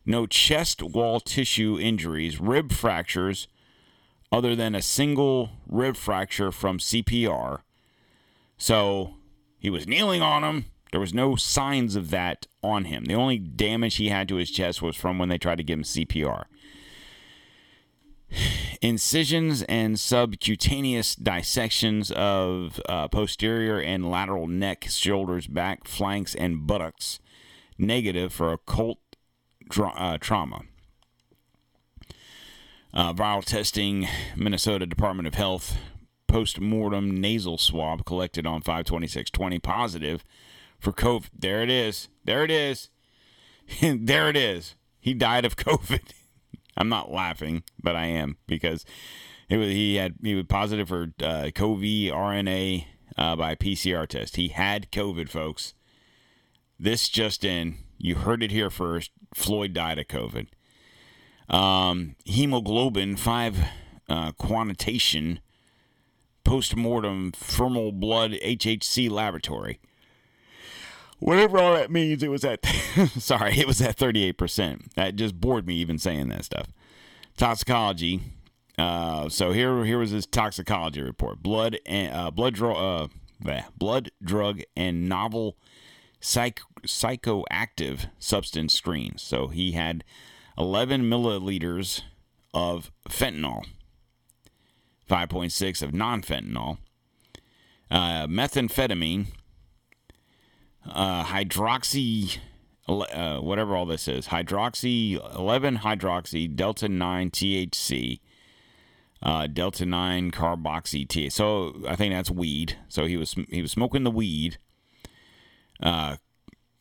no chest wall tissue injuries, rib fractures, other than a single rib fracture from CPR. So he was kneeling on him. There was no signs of that on him. The only damage he had to his chest was from when they tried to give him CPR. Incisions and subcutaneous dissections of uh, posterior and lateral neck, shoulders, back, flanks, and buttocks negative for occult tra- uh, trauma. Uh, viral testing, Minnesota Department of Health post mortem nasal swab collected on 52620 positive for COVID. There it is. There it is. there it is. He died of COVID. I'm not laughing, but I am because it was, he had he was positive for uh, COVID RNA uh, by PCR test. He had COVID, folks. This just in. You heard it here first. Floyd died of COVID. Um, hemoglobin 5 uh, quantitation post-mortem thermal blood HHC laboratory. Whatever all that means, it was at sorry, it was at 38%. That just bored me even saying that stuff. Toxicology. Uh, so here, here was his toxicology report: blood and uh, blood, dro- uh, blood, drug, and novel psych- psychoactive substance screen. So he had 11 milliliters of fentanyl, 5.6 of non fentanyl, uh, methamphetamine, uh, hydroxy, uh, whatever all this is, hydroxy, 11 hydroxy, delta 9 THC. Uh, delta 9 carboxy T. So I think that's weed. So he was he was smoking the weed uh,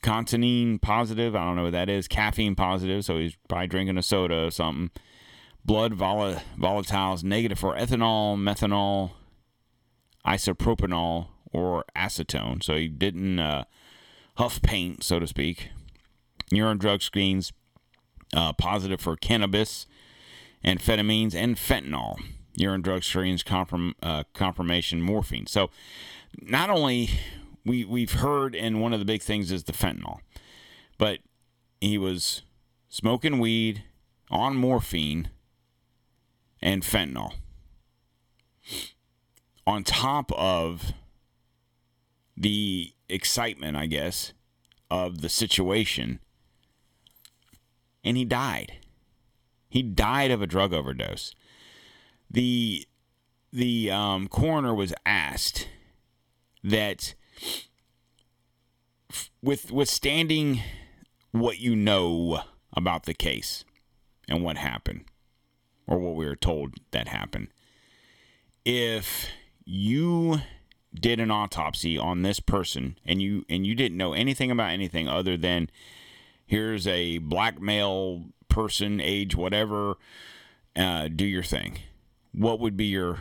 continine positive. I don't know what that is. Caffeine positive, so he's probably drinking a soda or something. Blood vol- volatiles negative for ethanol, methanol, isopropanol, or acetone. So he didn't uh, huff paint, so to speak. Urine drug screens uh, positive for cannabis, amphetamines, and fentanyl. Urine drug screens confirm, uh, confirmation morphine. So not only we we've heard, and one of the big things is the fentanyl, but he was smoking weed on morphine and fentanyl on top of the excitement, I guess, of the situation. And he died. He died of a drug overdose. The the um, coroner was asked that with withstanding what you know about the case and what happened or what we were told that happened if you did an autopsy on this person and you and you didn't know anything about anything other than here's a black male person age whatever uh, do your thing what would be your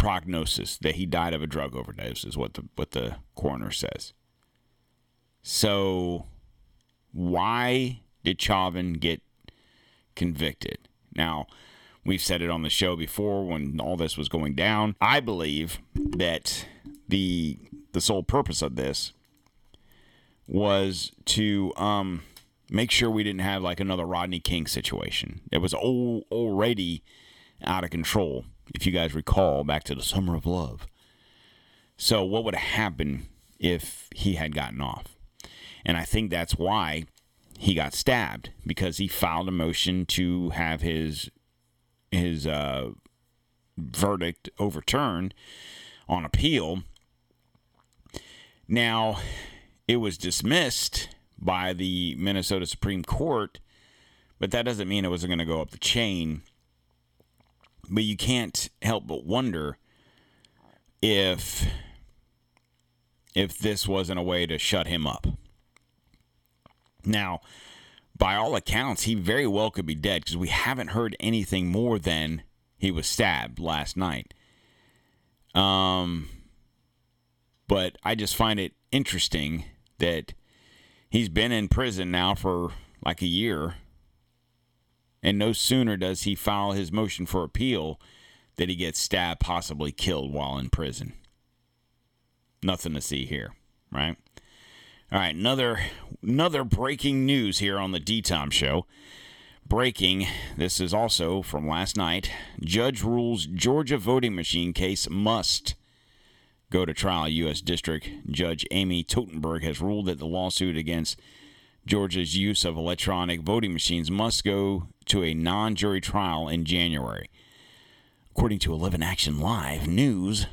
prognosis that he died of a drug overdose is what the what the coroner says. So why did Chauvin get convicted? Now we've said it on the show before when all this was going down. I believe that the the sole purpose of this was to um, make sure we didn't have like another Rodney King situation. It was all, already out of control, if you guys recall, back to the summer of love. So, what would have happened if he had gotten off? And I think that's why he got stabbed because he filed a motion to have his his uh, verdict overturned on appeal now, it was dismissed by the Minnesota Supreme Court, but that doesn't mean it wasn't going to go up the chain. But you can't help but wonder if if this wasn't a way to shut him up. Now, by all accounts, he very well could be dead because we haven't heard anything more than he was stabbed last night. Um, but I just find it interesting that he's been in prison now for like a year. And no sooner does he file his motion for appeal that he gets stabbed, possibly killed while in prison. Nothing to see here, right? All right, another another breaking news here on the DTOM show. Breaking, this is also from last night. Judge rules Georgia voting machine case must go to trial. U.S. District Judge Amy Totenberg has ruled that the lawsuit against Georgia's use of electronic voting machines must go to a non jury trial in January. According to 11 Action Live News,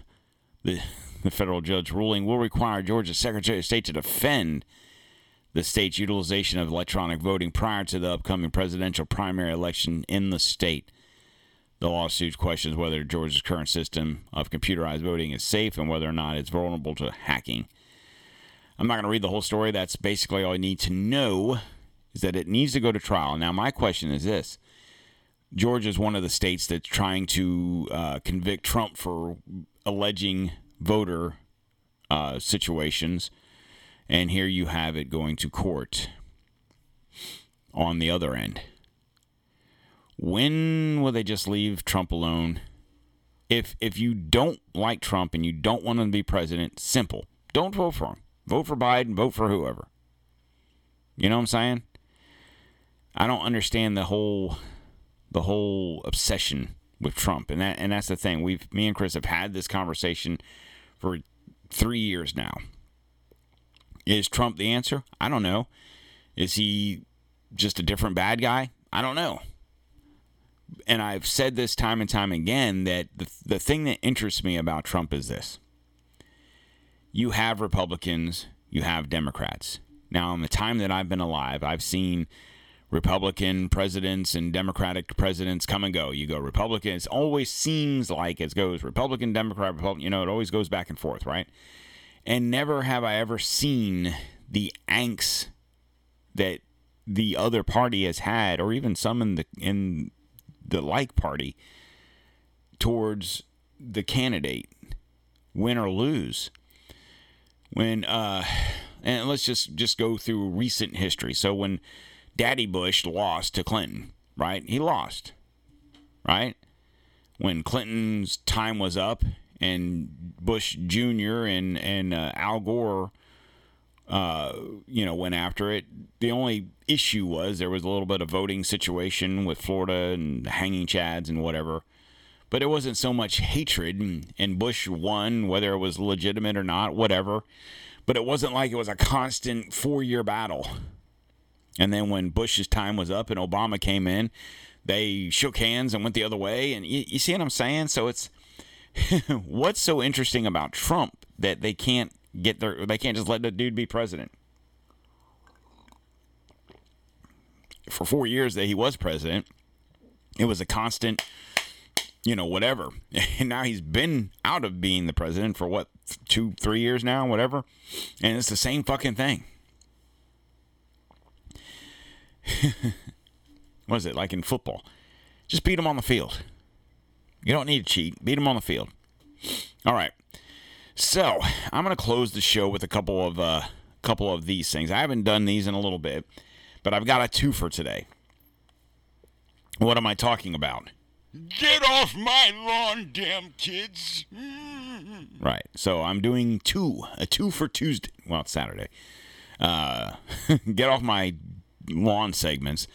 the, the federal judge ruling will require Georgia's Secretary of State to defend the state's utilization of electronic voting prior to the upcoming presidential primary election in the state. The lawsuit questions whether Georgia's current system of computerized voting is safe and whether or not it's vulnerable to hacking. I'm not going to read the whole story. That's basically all you need to know is that it needs to go to trial. Now, my question is this Georgia is one of the states that's trying to uh, convict Trump for alleging voter uh, situations. And here you have it going to court on the other end. When will they just leave Trump alone? If if you don't like Trump and you don't want him to be president, simple. Don't vote for him. Vote for Biden, vote for whoever. You know what I'm saying? I don't understand the whole the whole obsession with Trump. And that and that's the thing. We've me and Chris have had this conversation for 3 years now. Is Trump the answer? I don't know. Is he just a different bad guy? I don't know and I've said this time and time again that the, the thing that interests me about Trump is this you have Republicans, you have Democrats. Now, in the time that I've been alive, I've seen Republican presidents and Democratic presidents come and go. You go Republican, it always seems like it goes Republican, Democrat, Republican, you know, it always goes back and forth, right? And never have I ever seen the angst that the other party has had, or even some in the in the like party, towards the candidate, win or lose. When uh, and let's just just go through recent history. So when Daddy Bush lost to Clinton, right? He lost, right? When Clinton's time was up and Bush Jr. and and uh, Al Gore, uh, you know, went after it. The only issue was there was a little bit of voting situation with Florida and hanging chads and whatever. But it wasn't so much hatred, and, and Bush won, whether it was legitimate or not, whatever. But it wasn't like it was a constant four year battle. And then when Bush's time was up and Obama came in, they shook hands and went the other way. And you, you see what I'm saying? So it's what's so interesting about Trump that they can't get their they can't just let the dude be president. For four years that he was president, it was a constant, you know, whatever. And now he's been out of being the president for what two, three years now, whatever. And it's the same fucking thing. what is it like in football? Just beat them on the field. You don't need to cheat. Beat them on the field. All right. So I'm gonna close the show with a couple of uh, couple of these things. I haven't done these in a little bit, but I've got a two for today. What am I talking about? Get off my lawn, damn kids. Right. So I'm doing two, a two for Tuesday. Well, it's Saturday. Uh, get off my lawn segments.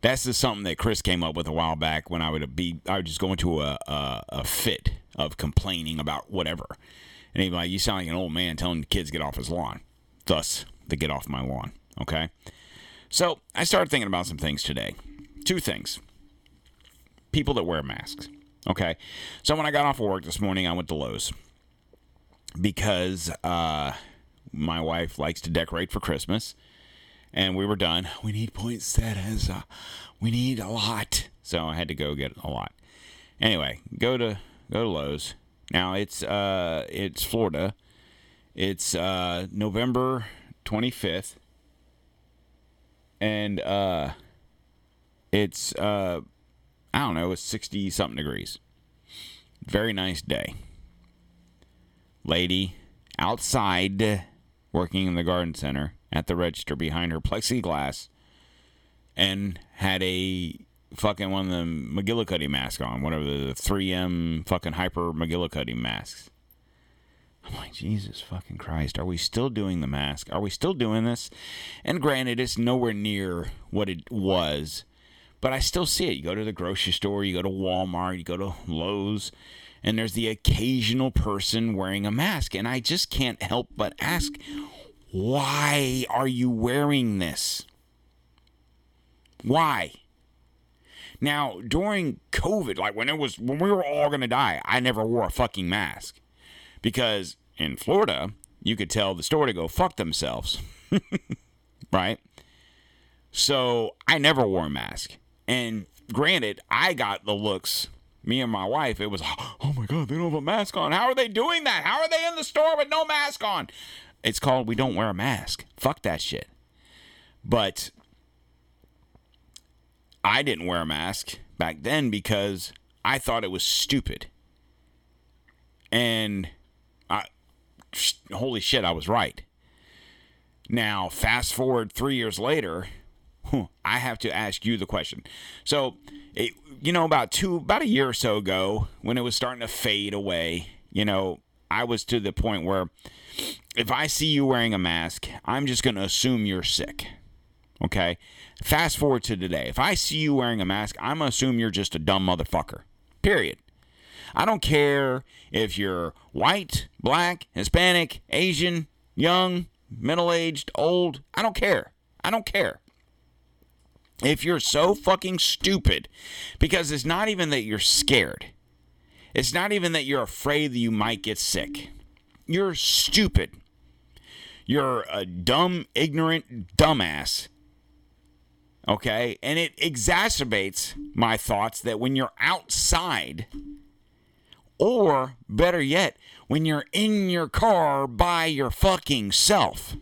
That's just something that Chris came up with a while back when I would be, I would just go into a, a, a fit of complaining about whatever. And he'd be like, You sound like an old man telling the kids get off his lawn. Thus, the get off my lawn. Okay. So I started thinking about some things today. Two things. People that wear masks. Okay. So when I got off of work this morning, I went to Lowe's because uh, my wife likes to decorate for Christmas. And we were done. We need poinsettias. Uh, we need a lot. So I had to go get a lot. Anyway, go to go to Lowe's. Now it's uh it's Florida. It's uh November 25th. And uh it's uh I don't know, it's 60 something degrees. Very nice day. Lady outside working in the garden center at the register behind her plexiglass and had a fucking one of the McGillicuddy masks on, whatever the 3M fucking hyper McGillicuddy masks. I'm like, Jesus fucking Christ, are we still doing the mask? Are we still doing this? And granted, it's nowhere near what it was, but I still see it. You go to the grocery store, you go to Walmart, you go to Lowe's, and there's the occasional person wearing a mask. And I just can't help but ask, why are you wearing this? Why? Now, during COVID, like when it was when we were all gonna die, I never wore a fucking mask. Because in Florida, you could tell the store to go fuck themselves. right? So I never wore a mask. And granted, I got the looks. Me and my wife, it was, oh my God, they don't have a mask on. How are they doing that? How are they in the store with no mask on? It's called We Don't Wear a Mask. Fuck that shit. But I didn't wear a mask back then because I thought it was stupid. And I, holy shit, I was right. Now, fast forward three years later, I have to ask you the question. So, it, you know, about two, about a year or so ago, when it was starting to fade away, you know, I was to the point where if I see you wearing a mask, I'm just going to assume you're sick. Okay? Fast forward to today. If I see you wearing a mask, I'm going to assume you're just a dumb motherfucker. Period. I don't care if you're white, black, Hispanic, Asian, young, middle aged, old. I don't care. I don't care. If you're so fucking stupid, because it's not even that you're scared, it's not even that you're afraid that you might get sick. You're stupid. You're a dumb, ignorant dumbass. Okay? And it exacerbates my thoughts that when you're outside, or better yet, when you're in your car by your fucking self,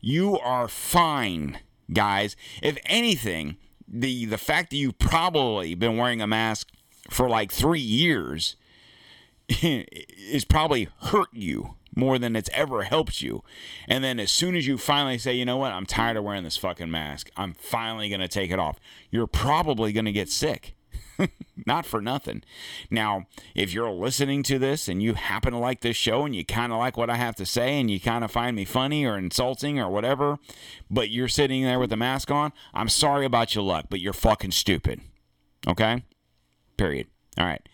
you are fine guys. If anything, the the fact that you've probably been wearing a mask for like three years is probably hurt you more than it's ever helped you. And then as soon as you finally say, you know what, I'm tired of wearing this fucking mask, I'm finally going to take it off, you're probably going to get sick. Not for nothing. Now, if you're listening to this and you happen to like this show and you kind of like what I have to say and you kind of find me funny or insulting or whatever, but you're sitting there with the mask on, I'm sorry about your luck, but you're fucking stupid. Okay? Period. All right.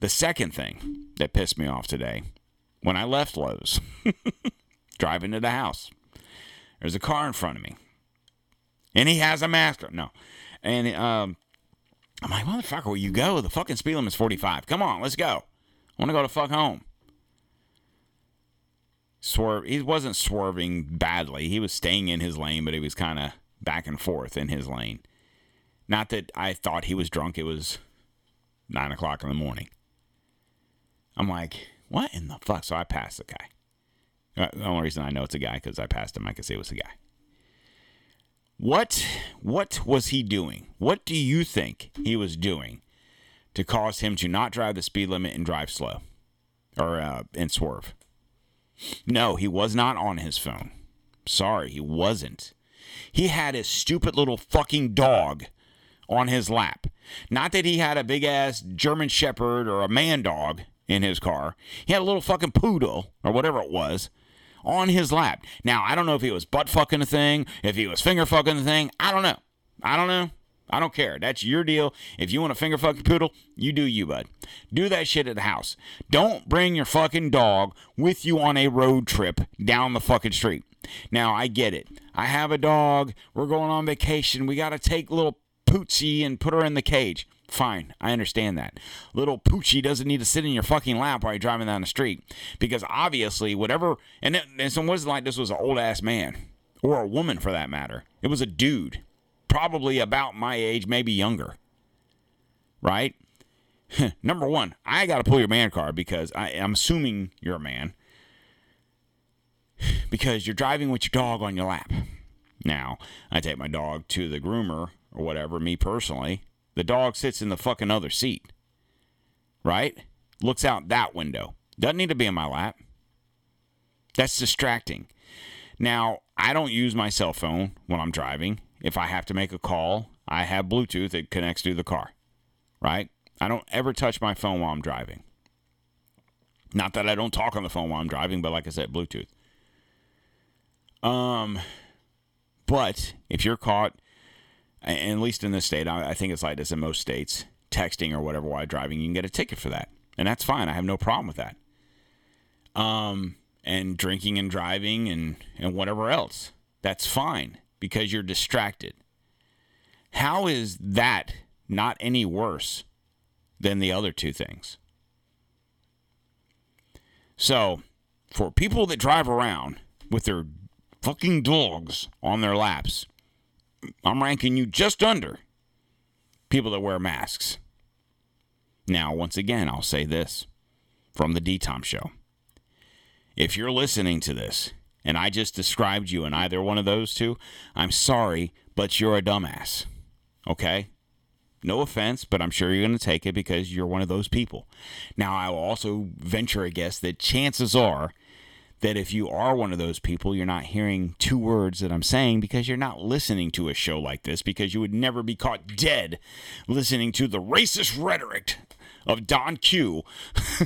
The second thing that pissed me off today, when I left Lowe's, driving to the house, there's a car in front of me, and he has a mask on. No, and um, I'm like, motherfucker, will you go? The fucking speed limit's 45. Come on, let's go. I want to go to fuck home. Swerve. He wasn't swerving badly. He was staying in his lane, but he was kind of back and forth in his lane. Not that I thought he was drunk. It was nine o'clock in the morning. I'm like, what in the fuck? So I passed the guy. Uh, The only reason I know it's a guy because I passed him. I could say it was a guy. What what was he doing? What do you think he was doing to cause him to not drive the speed limit and drive slow or uh, and swerve? No, he was not on his phone. Sorry, he wasn't. He had his stupid little fucking dog on his lap. Not that he had a big ass German Shepherd or a man dog in his car. He had a little fucking poodle or whatever it was on his lap. Now, I don't know if he was butt fucking the thing, if he was finger fucking the thing. I don't know. I don't know. I don't care. That's your deal. If you want to finger fucking poodle, you do you, bud. Do that shit at the house. Don't bring your fucking dog with you on a road trip down the fucking street. Now, I get it. I have a dog. We're going on vacation. We got to take little Poochie and put her in the cage. Fine, I understand that. Little Poochie doesn't need to sit in your fucking lap while you're driving down the street. Because obviously, whatever. And, it, and it wasn't like this was an old ass man, or a woman for that matter. It was a dude. Probably about my age, maybe younger. Right? Number one, I got to pull your man card because I, I'm assuming you're a man. Because you're driving with your dog on your lap. Now, I take my dog to the groomer or whatever, me personally. The dog sits in the fucking other seat. Right? Looks out that window. Doesn't need to be in my lap. That's distracting. Now, I don't use my cell phone when I'm driving. If I have to make a call, I have Bluetooth that connects to the car. Right? I don't ever touch my phone while I'm driving. Not that I don't talk on the phone while I'm driving, but like I said, Bluetooth. Um, but if you're caught, at least in this state, I think it's like this in most states, texting or whatever while driving, you can get a ticket for that, and that's fine. I have no problem with that. Um, and drinking and driving and and whatever else, that's fine because you're distracted. How is that not any worse than the other two things? So, for people that drive around with their fucking dogs on their laps, I'm ranking you just under people that wear masks. Now, once again, I'll say this from the DTOM Show. If you're listening to this and I just described you in either one of those two, I'm sorry, but you're a dumbass. Okay? No offense, but I'm sure you're going to take it because you're one of those people. Now, I will also venture a guess that chances are that if you are one of those people, you're not hearing two words that I'm saying because you're not listening to a show like this because you would never be caught dead listening to the racist rhetoric of Don Q.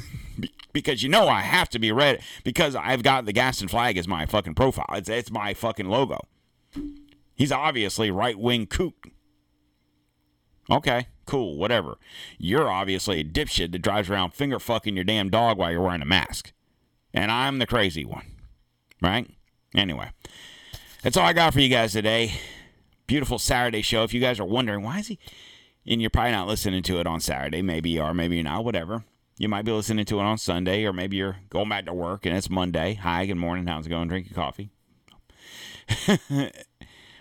because you know I have to be read because I've got the Gadsden flag as my fucking profile. It's, it's my fucking logo. He's obviously right wing kook. Okay, cool, whatever. You're obviously a dipshit that drives around finger fucking your damn dog while you're wearing a mask. And I'm the crazy one. Right? Anyway, that's all I got for you guys today. Beautiful Saturday show. If you guys are wondering, why is he. And you're probably not listening to it on Saturday. Maybe you are, maybe you're not, whatever. You might be listening to it on Sunday, or maybe you're going back to work and it's Monday. Hi, good morning. How's it going? Drink your coffee.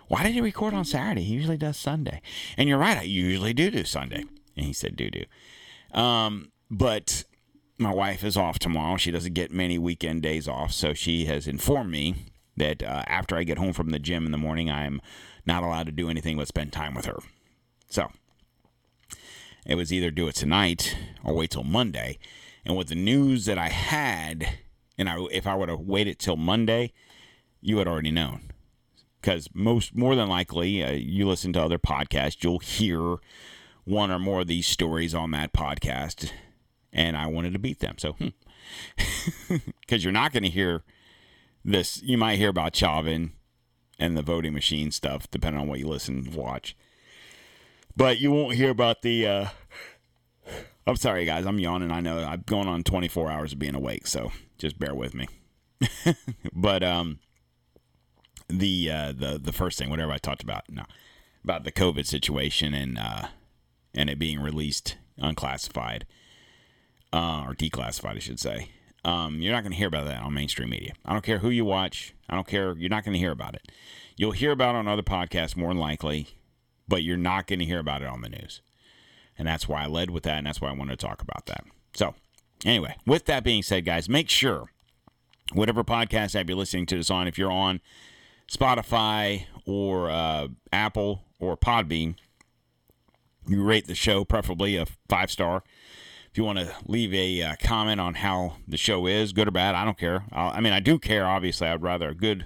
Why did he record on Saturday? He usually does Sunday. And you're right, I usually do do Sunday. And he said do do. Um, but my wife is off tomorrow. She doesn't get many weekend days off, so she has informed me that uh, after I get home from the gym in the morning, I'm not allowed to do anything but spend time with her. So it was either do it tonight or wait till Monday. And with the news that I had, and I, if I would have waited till Monday, you had already known. Because most, more than likely, uh, you listen to other podcasts, you'll hear one or more of these stories on that podcast, and I wanted to beat them. So, because you're not going to hear this, you might hear about Chauvin and the voting machine stuff, depending on what you listen, and watch. But you won't hear about the. Uh, I'm sorry, guys. I'm yawning. I know I'm going on 24 hours of being awake, so just bear with me. but um, the uh, the the first thing, whatever I talked about, no, about the COVID situation and uh, and it being released unclassified uh, or declassified, I should say. Um, you're not going to hear about that on mainstream media. I don't care who you watch. I don't care. You're not going to hear about it. You'll hear about it on other podcasts more than likely, but you're not going to hear about it on the news. And that's why I led with that, and that's why I wanted to talk about that. So, anyway, with that being said, guys, make sure whatever podcast app you're listening to this on, if you're on Spotify or uh, Apple or Podbean, you rate the show, preferably a five star. If you want to leave a uh, comment on how the show is, good or bad, I don't care. I'll, I mean, I do care. Obviously, I'd rather a good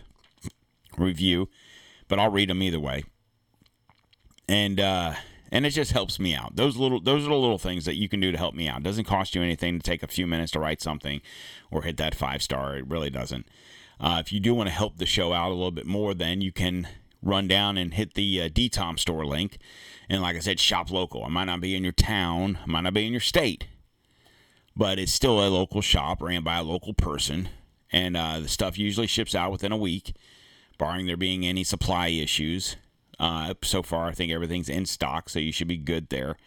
review, but I'll read them either way. And uh, and it just helps me out. Those little those are the little things that you can do to help me out. It doesn't cost you anything to take a few minutes to write something or hit that five star. It really doesn't. Uh, if you do want to help the show out a little bit more, then you can run down and hit the uh, DTOM store link. And like I said, shop local. I might not be in your town, I might not be in your state, but it's still a local shop ran by a local person. And uh, the stuff usually ships out within a week, barring there being any supply issues. Uh, so far, I think everything's in stock, so you should be good there.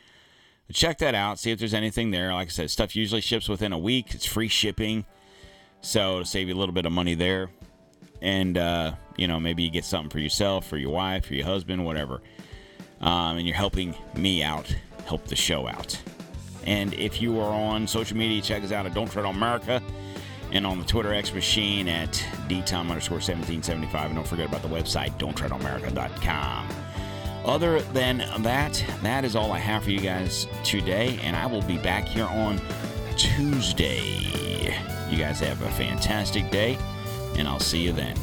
Check that out, see if there's anything there. Like I said, stuff usually ships within a week. It's free shipping, so to save you a little bit of money there. And, uh, you know, maybe you get something for yourself, for your wife, for your husband, whatever. Um, and you're helping me out, help the show out. And if you are on social media, check us out at Don't Tread on America and on the Twitter X machine at dtom underscore 1775. And don't forget about the website, don't tread on don'ttreadonamerica.com. Other than that, that is all I have for you guys today, and I will be back here on Tuesday. You guys have a fantastic day, and I'll see you then.